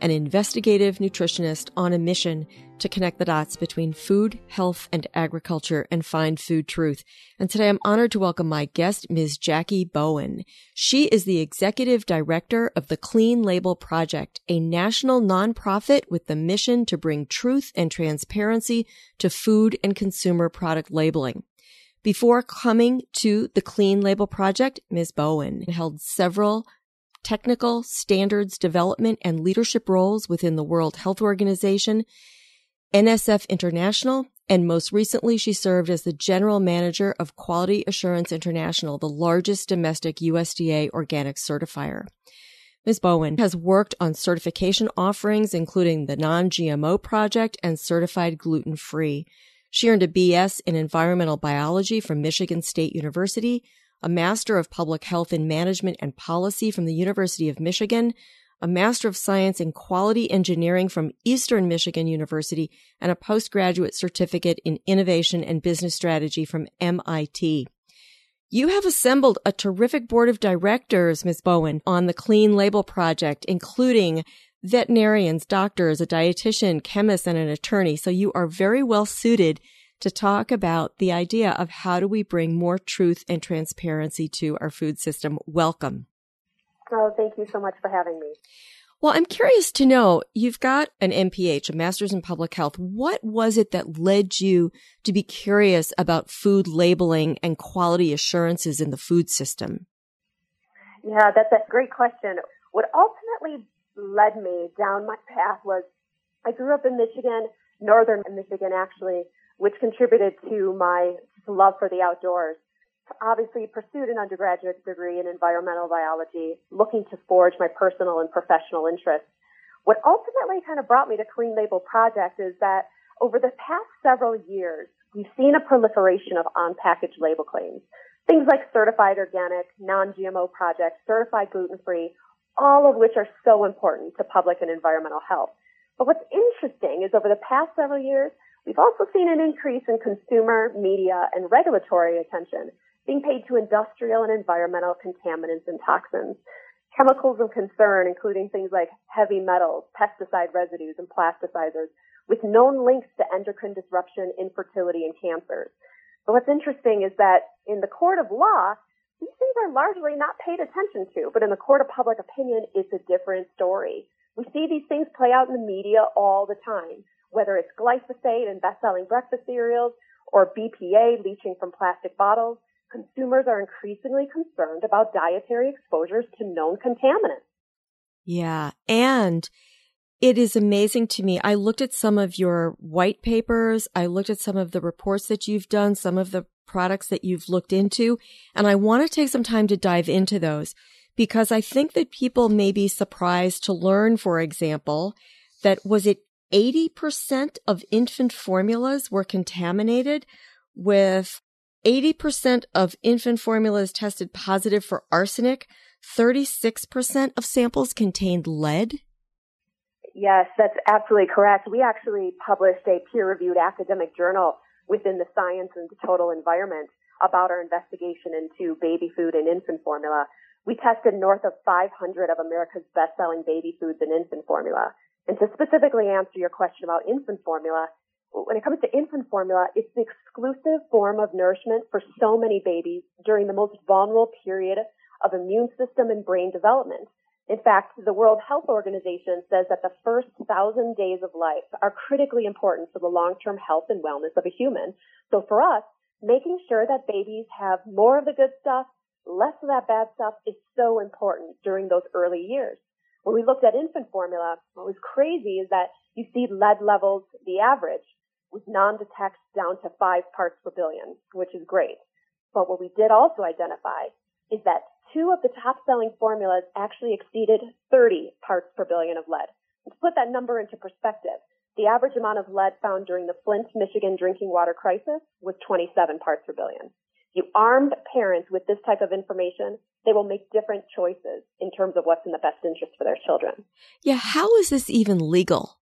an investigative nutritionist on a mission to connect the dots between food, health, and agriculture and find food truth. And today I'm honored to welcome my guest, Ms. Jackie Bowen. She is the executive director of the Clean Label Project, a national nonprofit with the mission to bring truth and transparency to food and consumer product labeling. Before coming to the Clean Label Project, Ms. Bowen held several technical standards development and leadership roles within the World Health Organization, NSF International, and most recently she served as the general manager of Quality Assurance International, the largest domestic USDA organic certifier. Ms. Bowen has worked on certification offerings, including the Non-GMO Project and Certified Gluten Free. She earned a BS in Environmental Biology from Michigan State University, a Master of Public Health in Management and Policy from the University of Michigan, a Master of Science in Quality Engineering from Eastern Michigan University, and a postgraduate certificate in Innovation and Business Strategy from MIT. You have assembled a terrific board of directors, Ms. Bowen, on the Clean Label Project, including veterinarians, doctors, a dietitian, chemist, and an attorney. So you are very well suited to talk about the idea of how do we bring more truth and transparency to our food system. Welcome. Oh, thank you so much for having me. Well, I'm curious to know you've got an MPH, a master's in public health. What was it that led you to be curious about food labeling and quality assurances in the food system? Yeah, that's a great question. What ultimately led me down my path was I grew up in Michigan, northern Michigan actually, which contributed to my love for the outdoors. Obviously pursued an undergraduate degree in environmental biology, looking to forge my personal and professional interests. What ultimately kind of brought me to Clean Label Project is that over the past several years, we've seen a proliferation of on-package label claims. Things like certified organic, non-GMO projects, certified gluten-free, all of which are so important to public and environmental health. But what's interesting is over the past several years, We've also seen an increase in consumer, media, and regulatory attention being paid to industrial and environmental contaminants and toxins. Chemicals of concern, including things like heavy metals, pesticide residues, and plasticizers, with known links to endocrine disruption, infertility, and cancers. But what's interesting is that in the court of law, these things are largely not paid attention to, but in the court of public opinion, it's a different story. We see these things play out in the media all the time whether it's glyphosate in best-selling breakfast cereals or BPA leaching from plastic bottles, consumers are increasingly concerned about dietary exposures to known contaminants. Yeah. And it is amazing to me. I looked at some of your white papers. I looked at some of the reports that you've done, some of the products that you've looked into, and I want to take some time to dive into those because I think that people may be surprised to learn, for example, that was it 80% of infant formulas were contaminated with 80% of infant formulas tested positive for arsenic. 36% of samples contained lead. Yes, that's absolutely correct. We actually published a peer reviewed academic journal within the Science and Total Environment about our investigation into baby food and infant formula. We tested north of 500 of America's best selling baby foods and infant formula. And to specifically answer your question about infant formula, when it comes to infant formula, it's the exclusive form of nourishment for so many babies during the most vulnerable period of immune system and brain development. In fact, the World Health Organization says that the first thousand days of life are critically important for the long-term health and wellness of a human. So for us, making sure that babies have more of the good stuff, less of that bad stuff is so important during those early years. When we looked at infant formula, what was crazy is that you see lead levels, the average, with non-detect down to five parts per billion, which is great. But what we did also identify is that two of the top selling formulas actually exceeded 30 parts per billion of lead. To put that number into perspective, the average amount of lead found during the Flint, Michigan drinking water crisis was 27 parts per billion. You armed parents with this type of information, they will make different choices in terms of what's in the best interest for their children. Yeah, how is this even legal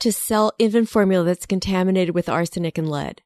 to sell infant formula that's contaminated with arsenic and lead?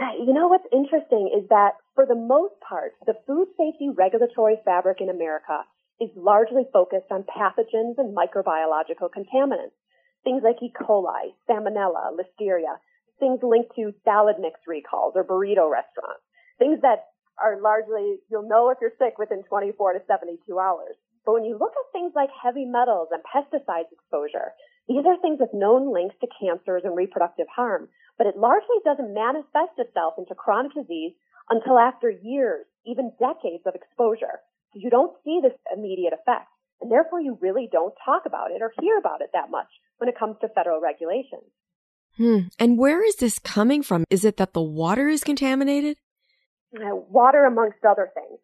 Uh, you know what's interesting is that for the most part, the food safety regulatory fabric in America is largely focused on pathogens and microbiological contaminants. Things like E. coli, salmonella, listeria, things linked to salad mix recalls or burrito restaurants, things that are largely, you'll know if you're sick within 24 to 72 hours. But when you look at things like heavy metals and pesticides exposure, these are things with known links to cancers and reproductive harm, but it largely doesn't manifest itself into chronic disease until after years, even decades of exposure. So you don't see this immediate effect. And therefore you really don't talk about it or hear about it that much when it comes to federal regulations. Hmm. And where is this coming from? Is it that the water is contaminated? Water amongst other things.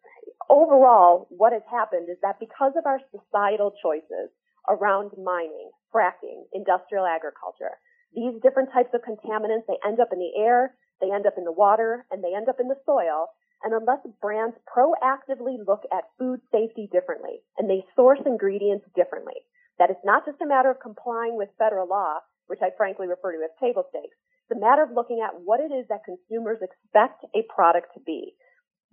Overall, what has happened is that because of our societal choices around mining, fracking, industrial agriculture, these different types of contaminants, they end up in the air, they end up in the water, and they end up in the soil. And unless brands proactively look at food safety differently and they source ingredients differently, that it's not just a matter of complying with federal law, which I frankly refer to as table stakes, it's a matter of looking at what it is that consumers expect a product to be.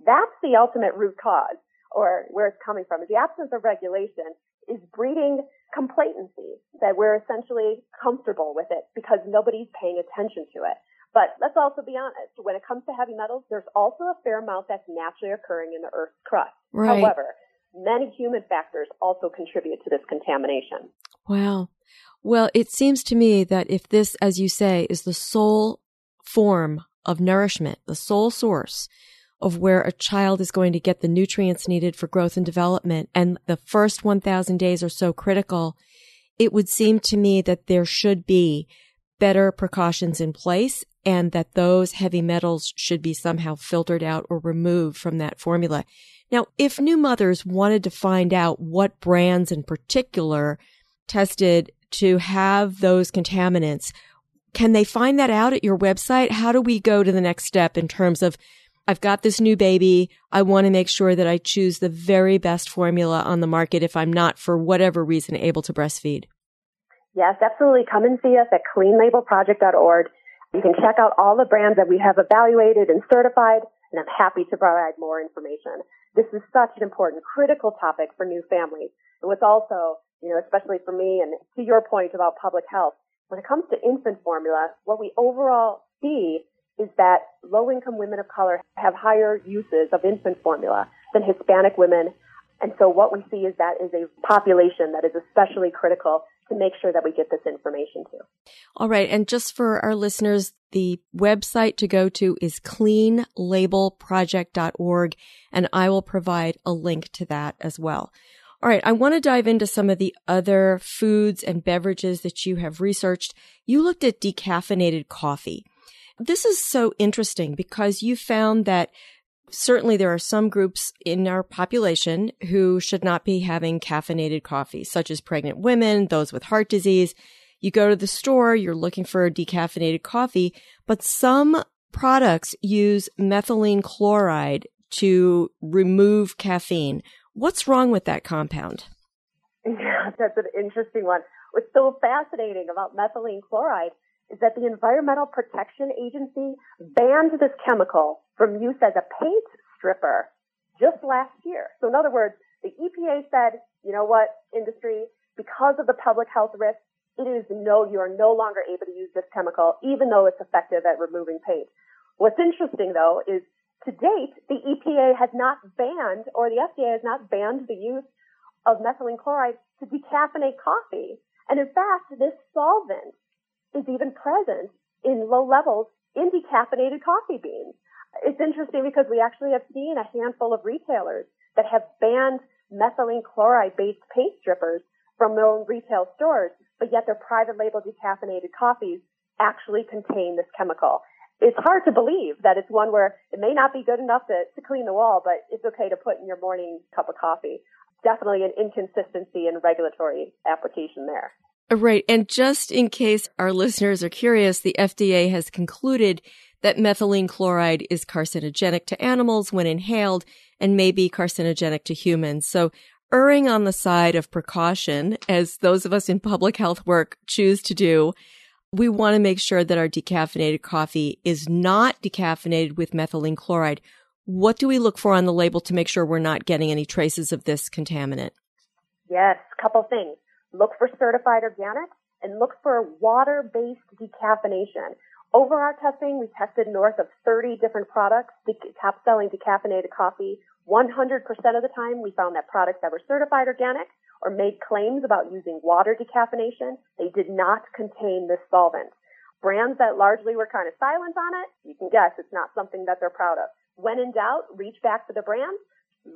That's the ultimate root cause or where it's coming from. The absence of regulation is breeding complacency that we're essentially comfortable with it because nobody's paying attention to it. But let's also be honest, when it comes to heavy metals, there's also a fair amount that's naturally occurring in the Earth's crust. Right. However, many human factors also contribute to this contamination. Wow. Well, it seems to me that if this, as you say, is the sole form of nourishment, the sole source of where a child is going to get the nutrients needed for growth and development, and the first 1000 days are so critical, it would seem to me that there should be better precautions in place and that those heavy metals should be somehow filtered out or removed from that formula. Now, if new mothers wanted to find out what brands in particular tested to have those contaminants. Can they find that out at your website? How do we go to the next step in terms of I've got this new baby. I want to make sure that I choose the very best formula on the market if I'm not, for whatever reason, able to breastfeed. Yes, absolutely. Come and see us at cleanlabelproject.org. You can check out all the brands that we have evaluated and certified, and I'm happy to provide more information. This is such an important, critical topic for new families. And what's also you know, especially for me and to your point about public health, when it comes to infant formula, what we overall see is that low income women of color have higher uses of infant formula than Hispanic women. And so what we see is that is a population that is especially critical to make sure that we get this information to. All right. And just for our listeners, the website to go to is cleanlabelproject.org and I will provide a link to that as well. All right. I want to dive into some of the other foods and beverages that you have researched. You looked at decaffeinated coffee. This is so interesting because you found that certainly there are some groups in our population who should not be having caffeinated coffee, such as pregnant women, those with heart disease. You go to the store, you're looking for a decaffeinated coffee, but some products use methylene chloride to remove caffeine. What's wrong with that compound? Yeah, that's an interesting one. What's so fascinating about methylene chloride is that the Environmental Protection Agency banned this chemical from use as a paint stripper just last year. So in other words, the EPA said, you know what, industry, because of the public health risk, it is no, you are no longer able to use this chemical, even though it's effective at removing paint. What's interesting though is to date, the EPA has not banned, or the FDA has not banned the use of methylene chloride to decaffeinate coffee. And in fact, this solvent is even present in low levels in decaffeinated coffee beans. It's interesting because we actually have seen a handful of retailers that have banned methylene chloride based paint strippers from their own retail stores, but yet their private label decaffeinated coffees actually contain this chemical it's hard to believe that it's one where it may not be good enough to, to clean the wall, but it's okay to put in your morning cup of coffee. Definitely an inconsistency in regulatory application there. Uh, right. And just in case our listeners are curious, the FDA has concluded that methylene chloride is carcinogenic to animals when inhaled and may be carcinogenic to humans. So erring on the side of precaution, as those of us in public health work choose to do, we want to make sure that our decaffeinated coffee is not decaffeinated with methylene chloride. What do we look for on the label to make sure we're not getting any traces of this contaminant? Yes, a couple things. Look for certified organic and look for water-based decaffeination. Over our testing, we tested north of 30 different products, top selling decaffeinated coffee. 100% of the time, we found that products that were certified organic or made claims about using water decaffeination, they did not contain this solvent. Brands that largely were kind of silent on it, you can guess it's not something that they're proud of. When in doubt, reach back to the brand,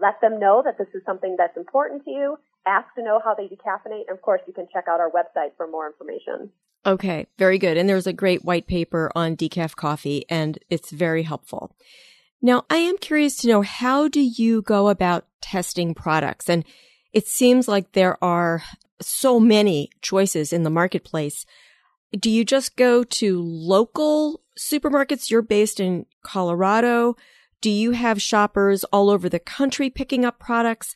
let them know that this is something that's important to you, ask to know how they decaffeinate, and of course, you can check out our website for more information. Okay, very good. And there's a great white paper on decaf coffee, and it's very helpful. Now, I am curious to know how do you go about testing products? And it seems like there are so many choices in the marketplace. Do you just go to local supermarkets? You're based in Colorado. Do you have shoppers all over the country picking up products?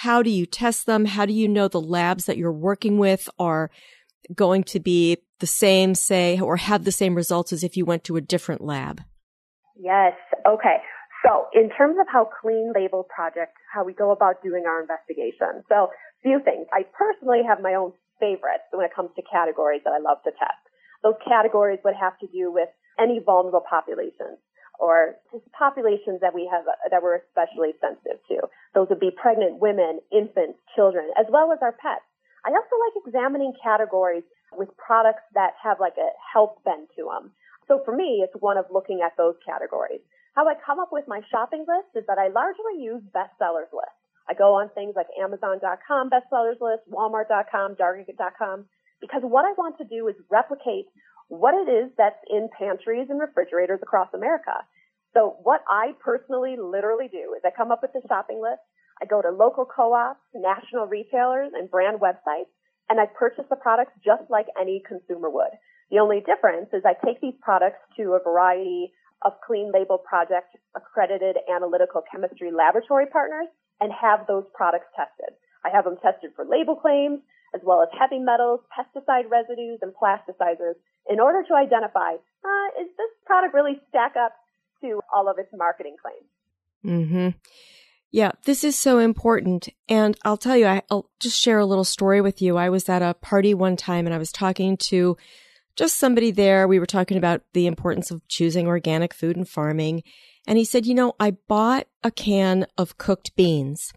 How do you test them? How do you know the labs that you're working with are going to be the same, say, or have the same results as if you went to a different lab? Yes. Okay. So in terms of how Clean Label Project, how we go about doing our investigation. So few things. I personally have my own favorites when it comes to categories that I love to test. Those categories would have to do with any vulnerable populations or populations that we have that we're especially sensitive to. Those would be pregnant women, infants, children, as well as our pets. I also like examining categories with products that have like a health bend to them. So for me, it's one of looking at those categories. How I come up with my shopping list is that I largely use bestsellers list. I go on things like Amazon.com bestsellers list, Walmart.com, Target.com, because what I want to do is replicate what it is that's in pantries and refrigerators across America. So what I personally literally do is I come up with a shopping list. I go to local co-ops, national retailers, and brand websites, and I purchase the products just like any consumer would. The only difference is I take these products to a variety of Clean Label Project accredited analytical chemistry laboratory partners and have those products tested. I have them tested for label claims, as well as heavy metals, pesticide residues, and plasticizers in order to identify, uh, is this product really stack up to all of its marketing claims? Mm-hmm. Yeah, this is so important. And I'll tell you, I'll just share a little story with you. I was at a party one time and I was talking to just somebody there. We were talking about the importance of choosing organic food and farming. And he said, you know, I bought a can of cooked beans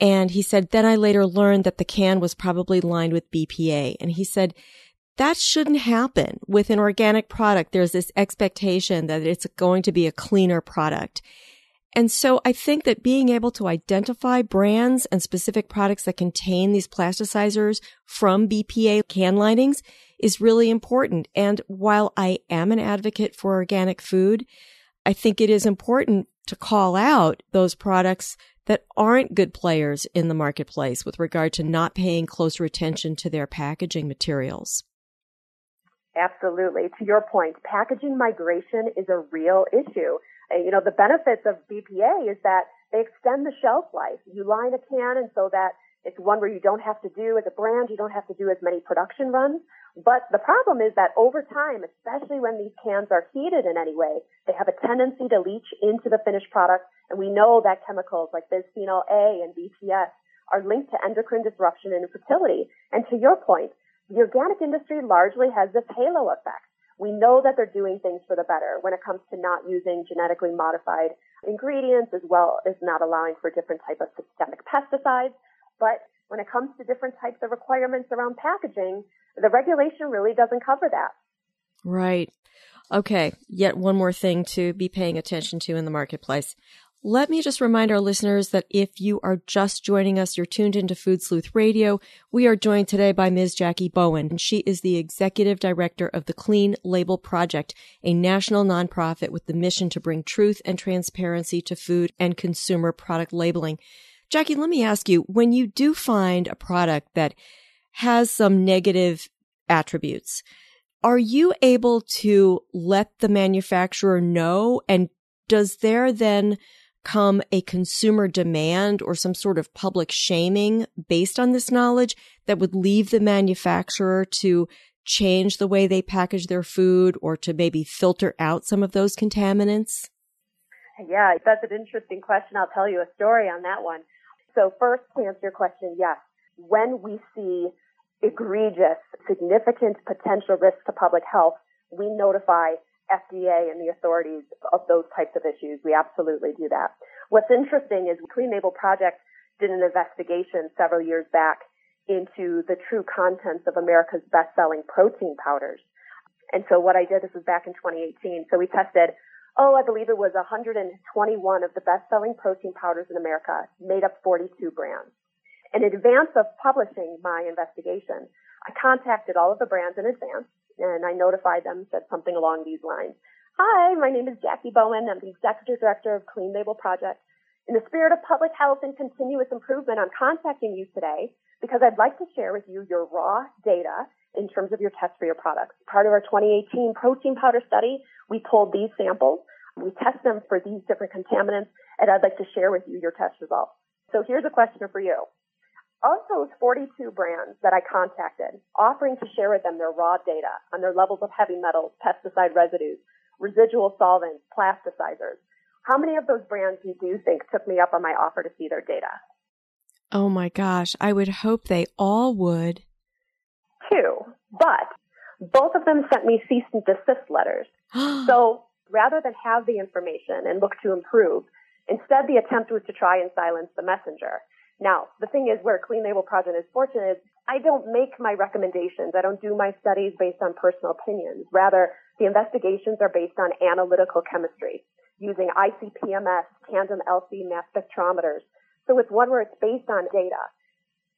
and he said, then I later learned that the can was probably lined with BPA. And he said, that shouldn't happen with an organic product. There's this expectation that it's going to be a cleaner product. And so I think that being able to identify brands and specific products that contain these plasticizers from BPA can linings is really important. And while I am an advocate for organic food, I think it is important to call out those products that aren't good players in the marketplace with regard to not paying closer attention to their packaging materials. Absolutely. To your point, packaging migration is a real issue. You know, the benefits of BPA is that they extend the shelf life. You line a can and so that it's one where you don't have to do as a brand, you don't have to do as many production runs. But the problem is that over time, especially when these cans are heated in any way, they have a tendency to leach into the finished product. And we know that chemicals like bisphenol A and BPS are linked to endocrine disruption and infertility. And to your point, the organic industry largely has this halo effect. We know that they're doing things for the better when it comes to not using genetically modified ingredients as well as not allowing for different type of systemic pesticides. But when it comes to different types of requirements around packaging, the regulation really doesn't cover that. Right. Okay. Yet one more thing to be paying attention to in the marketplace. Let me just remind our listeners that if you are just joining us, you're tuned into Food Sleuth Radio. We are joined today by Ms. Jackie Bowen, and she is the executive director of the Clean Label Project, a national nonprofit with the mission to bring truth and transparency to food and consumer product labeling. Jackie, let me ask you, when you do find a product that has some negative attributes. Are you able to let the manufacturer know? And does there then come a consumer demand or some sort of public shaming based on this knowledge that would leave the manufacturer to change the way they package their food or to maybe filter out some of those contaminants? Yeah, that's an interesting question. I'll tell you a story on that one. So first, to answer your question, yes. When we see egregious, significant potential risk to public health, we notify FDA and the authorities of those types of issues. We absolutely do that. What's interesting is Clean Label Project did an investigation several years back into the true contents of America's best-selling protein powders. And so what I did, this was back in 2018. So we tested, oh, I believe it was 121 of the best-selling protein powders in America, made up 42 brands. In advance of publishing my investigation, I contacted all of the brands in advance and I notified them, said something along these lines. Hi, my name is Jackie Bowen. I'm the Executive Director of Clean Label Project. In the spirit of public health and continuous improvement, I'm contacting you today because I'd like to share with you your raw data in terms of your test for your products. Part of our 2018 protein powder study, we pulled these samples. We test them for these different contaminants, and I'd like to share with you your test results. So here's a question for you. Of those 42 brands that I contacted, offering to share with them their raw data on their levels of heavy metals, pesticide residues, residual solvents, plasticizers, how many of those brands do you think took me up on my offer to see their data? Oh my gosh, I would hope they all would. Two, but both of them sent me cease and desist letters. so rather than have the information and look to improve, instead the attempt was to try and silence the messenger. Now, the thing is where Clean Label Project is fortunate is I don't make my recommendations. I don't do my studies based on personal opinions. Rather, the investigations are based on analytical chemistry using ICP-MS, tandem LC mass spectrometers. So it's one where it's based on data.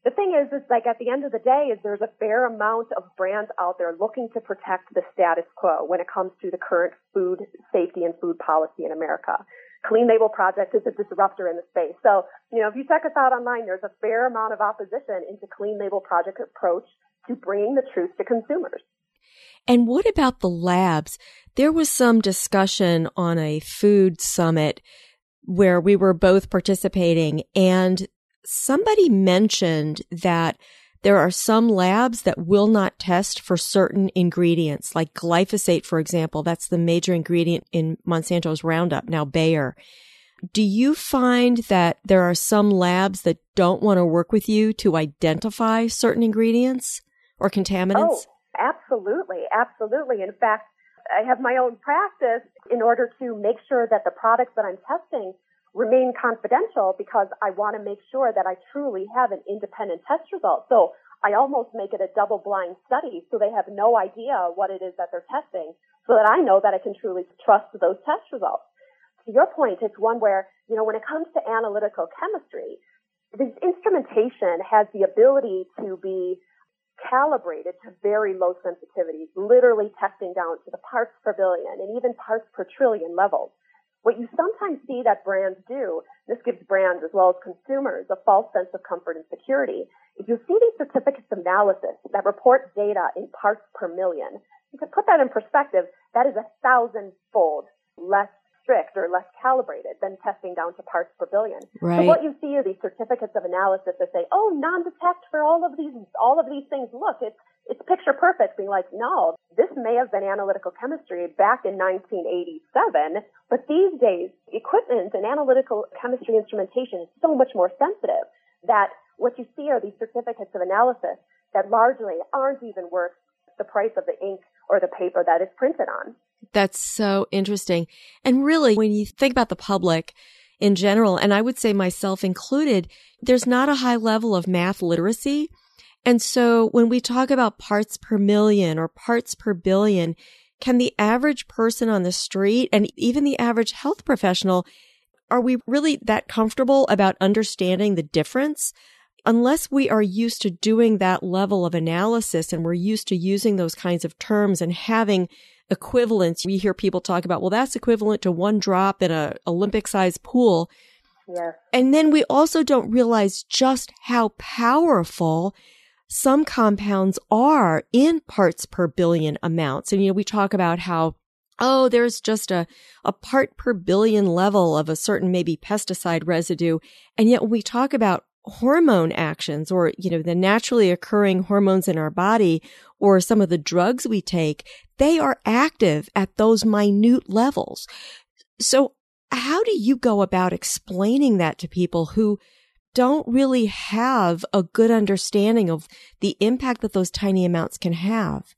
The thing is, is like at the end of the day, is there's a fair amount of brands out there looking to protect the status quo when it comes to the current food safety and food policy in America. Clean Label Project is a disruptor in the space. So, you know, if you check us out online, there's a fair amount of opposition into Clean Label Project approach to bringing the truth to consumers. And what about the labs? There was some discussion on a food summit where we were both participating and somebody mentioned that there are some labs that will not test for certain ingredients, like glyphosate, for example. That's the major ingredient in Monsanto's Roundup, now Bayer. Do you find that there are some labs that don't want to work with you to identify certain ingredients or contaminants? Oh, absolutely. Absolutely. In fact, I have my own practice in order to make sure that the products that I'm testing remain confidential because I want to make sure that I truly have an independent test result. So I almost make it a double blind study so they have no idea what it is that they're testing so that I know that I can truly trust those test results. To your point, it's one where, you know, when it comes to analytical chemistry, this instrumentation has the ability to be calibrated to very low sensitivities, literally testing down to the parts per billion and even parts per trillion levels. What you sometimes see that brands do, this gives brands as well as consumers a false sense of comfort and security. If you see these certificates of analysis that report data in parts per million, to put that in perspective, that is a thousand fold less strict or less calibrated than testing down to parts per billion. Right. So what you see are these certificates of analysis that say, oh, non-detect for all of these, all of these things. Look, it's, it's picture perfect. Being like, no, this may have been analytical chemistry back in 1987, but these days, equipment and analytical chemistry instrumentation is so much more sensitive that what you see are these certificates of analysis that largely aren't even worth the price of the ink or the paper that it's printed on. That's so interesting. And really, when you think about the public in general, and I would say myself included, there's not a high level of math literacy. And so when we talk about parts per million or parts per billion, can the average person on the street and even the average health professional, are we really that comfortable about understanding the difference? Unless we are used to doing that level of analysis and we're used to using those kinds of terms and having equivalents. We hear people talk about, well, that's equivalent to one drop in a Olympic sized pool. Yes. And then we also don't realize just how powerful some compounds are in parts per billion amounts. And, you know, we talk about how oh, there's just a, a part per billion level of a certain maybe pesticide residue. And yet when we talk about hormone actions or, you know, the naturally occurring hormones in our body or some of the drugs we take, they are active at those minute levels. So how do you go about explaining that to people who don't really have a good understanding of the impact that those tiny amounts can have?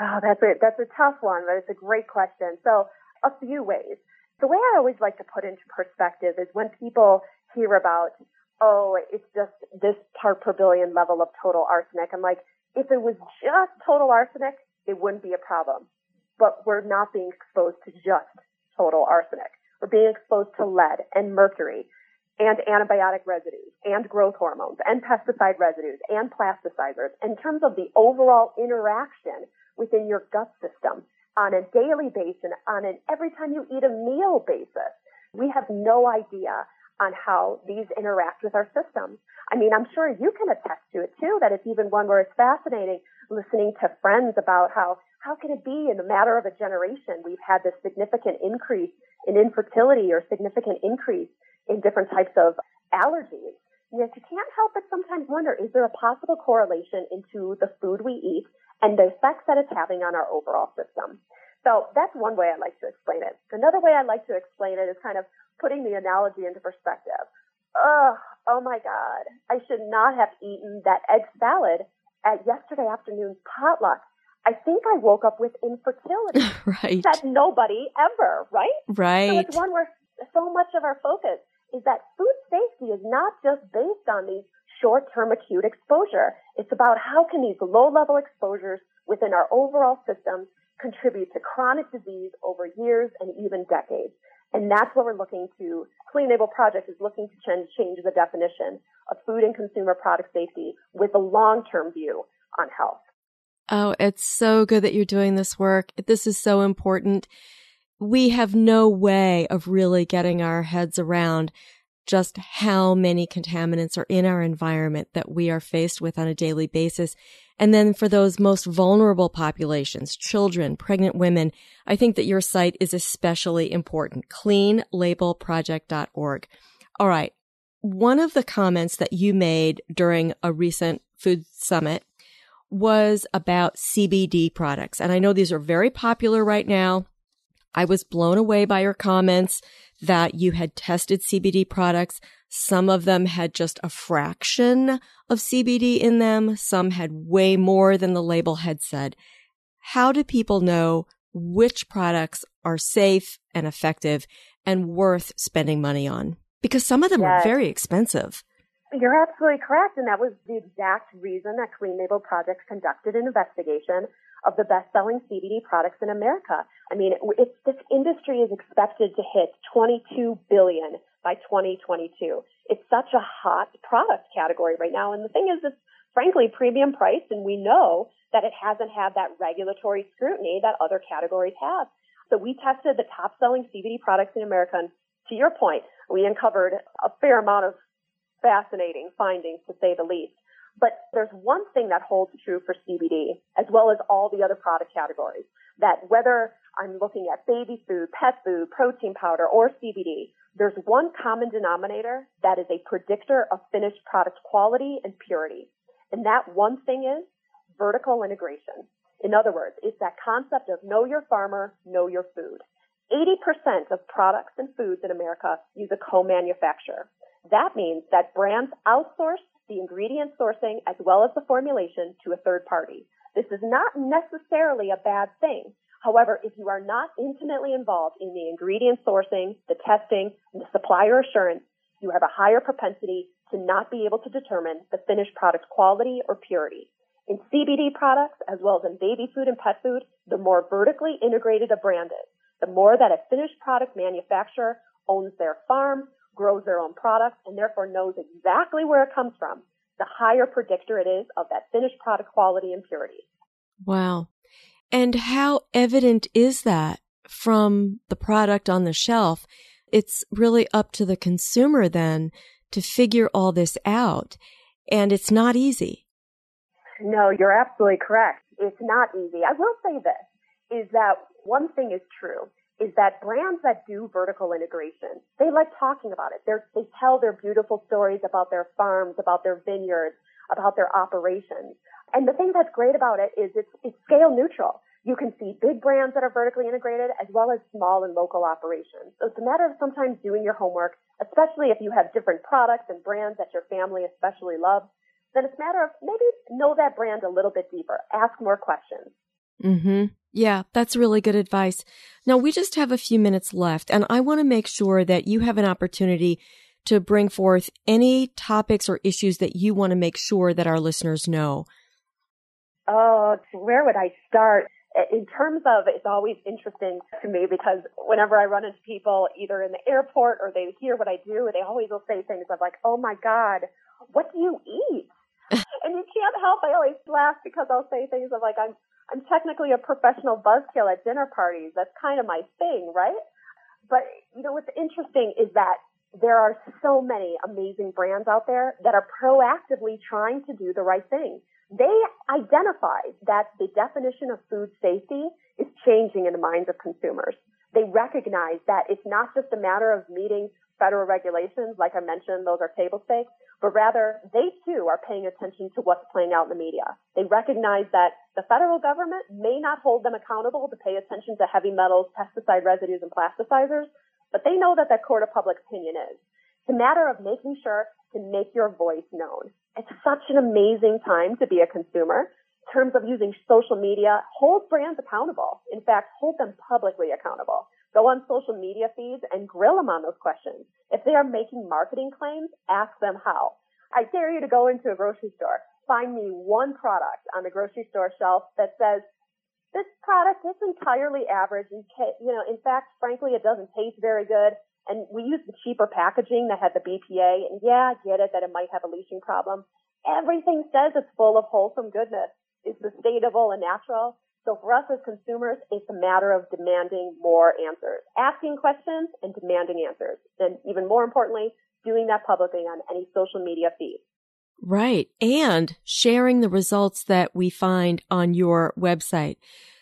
Oh, that's a, that's a tough one, but it's a great question. So a few ways. The way I always like to put into perspective is when people hear about, oh, it's just this part per billion level of total arsenic. I'm like, if it was just total arsenic, it wouldn't be a problem. But we're not being exposed to just total arsenic. We're being exposed to lead and mercury and antibiotic residues and growth hormones and pesticide residues and plasticizers in terms of the overall interaction within your gut system on a daily basis, and on an every time you eat a meal basis. We have no idea on how these interact with our systems. I mean, I'm sure you can attest to it too, that it's even one where it's fascinating listening to friends about how, how can it be in a matter of a generation we've had this significant increase in infertility or significant increase in different types of allergies. Yet you can't help but sometimes wonder, is there a possible correlation into the food we eat and the effects that it's having on our overall system? So that's one way I like to explain it. Another way I like to explain it is kind of putting the analogy into perspective. Ugh, oh my God, I should not have eaten that egg salad at yesterday afternoon's potluck. I think I woke up with infertility. right. That nobody ever, right? Right. So it's one where so much of our focus is that food safety is not just based on these short-term acute exposure. It's about how can these low-level exposures within our overall system contribute to chronic disease over years and even decades. And that's what we're looking to, Clean Label Project is looking to change the definition of food and consumer product safety with a long-term view on health. Oh, it's so good that you're doing this work. This is so important. We have no way of really getting our heads around just how many contaminants are in our environment that we are faced with on a daily basis. And then for those most vulnerable populations, children, pregnant women, I think that your site is especially important. Cleanlabelproject.org. All right. One of the comments that you made during a recent food summit was about CBD products. And I know these are very popular right now. I was blown away by your comments that you had tested CBD products. Some of them had just a fraction of CBD in them. Some had way more than the label had said. How do people know which products are safe and effective and worth spending money on? Because some of them yes. are very expensive. You're absolutely correct. And that was the exact reason that Clean Label Project conducted an investigation of the best-selling CBD products in America. I mean, it, this industry is expected to hit 22 billion by 2022. It's such a hot product category right now. And the thing is, it's frankly premium priced, and we know that it hasn't had that regulatory scrutiny that other categories have. So we tested the top-selling CBD products in America, and to your point, we uncovered a fair amount of fascinating findings, to say the least. But there's one thing that holds true for CBD, as well as all the other product categories, that whether I'm looking at baby food, pet food, protein powder, or CBD, there's one common denominator that is a predictor of finished product quality and purity. And that one thing is vertical integration. In other words, it's that concept of know your farmer, know your food. 80% of products and foods in America use a co-manufacturer. That means that brands outsource the ingredient sourcing as well as the formulation to a third party. This is not necessarily a bad thing. However, if you are not intimately involved in the ingredient sourcing, the testing, and the supplier assurance, you have a higher propensity to not be able to determine the finished product quality or purity. In CBD products, as well as in baby food and pet food, the more vertically integrated a brand is, the more that a finished product manufacturer owns their farm, grows their own products and therefore knows exactly where it comes from, the higher predictor it is of that finished product quality and purity. Wow. And how evident is that from the product on the shelf? It's really up to the consumer then to figure all this out. And it's not easy. No, you're absolutely correct. It's not easy. I will say this, is that one thing is true, is that brands that do vertical integration, they like talking about it. They're, they tell their beautiful stories about their farms, about their vineyards, about their operations. And the thing that's great about it is it's, it's scale neutral. You can see big brands that are vertically integrated as well as small and local operations. So it's a matter of sometimes doing your homework, especially if you have different products and brands that your family especially loves. Then it's a matter of maybe know that brand a little bit deeper, ask more questions. Hmm. Yeah, that's really good advice. Now we just have a few minutes left, and I want to make sure that you have an opportunity to bring forth any topics or issues that you want to make sure that our listeners know. Oh, where would I start? in terms of it's always interesting to me because whenever I run into people either in the airport or they hear what I do, they always will say things of like, "Oh my God, what do you eat?" and you can't help. I always laugh because I'll say things of like, "I'm I'm technically a professional buzzkill at dinner parties. That's kind of my thing, right?" But you know what's interesting is that there are so many amazing brands out there that are proactively trying to do the right thing they identified that the definition of food safety is changing in the minds of consumers. They recognize that it's not just a matter of meeting federal regulations, like I mentioned, those are table stakes, but rather they too are paying attention to what's playing out in the media. They recognize that the federal government may not hold them accountable to pay attention to heavy metals, pesticide residues, and plasticizers, but they know that that court of public opinion is. It's a matter of making sure to make your voice known. It's such an amazing time to be a consumer. In terms of using social media, hold brands accountable. In fact, hold them publicly accountable. Go on social media feeds and grill them on those questions. If they are making marketing claims, ask them how. I dare you to go into a grocery store, find me one product on the grocery store shelf that says, this product is entirely average and, you know, in fact, frankly, it doesn't taste very good and we used the cheaper packaging that had the BPA. And yeah, I get it that it might have a leaching problem. Everything says it's full of wholesome goodness. It's sustainable and natural. So for us as consumers, it's a matter of demanding more answers, asking questions and demanding answers. And even more importantly, doing that publicly on any social media feed. Right. And sharing the results that we find on your website.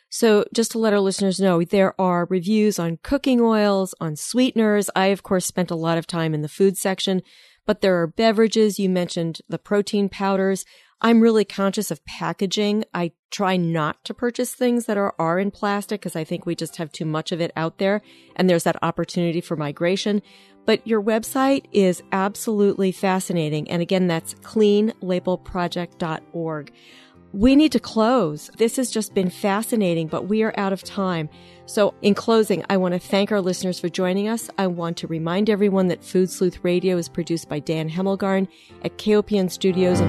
So just to let our listeners know, there are reviews on cooking oils, on sweeteners. I, of course, spent a lot of time in the food section, but there are beverages. You mentioned the protein powders. I'm really conscious of packaging. I try not to purchase things that are, are in plastic because I think we just have too much of it out there. And there's that opportunity for migration. But your website is absolutely fascinating. And again, that's cleanlabelproject.org. We need to close. This has just been fascinating, but we are out of time. So, in closing, I want to thank our listeners for joining us. I want to remind everyone that Food Sleuth Radio is produced by Dan Hemmelgarn at KOPN Studios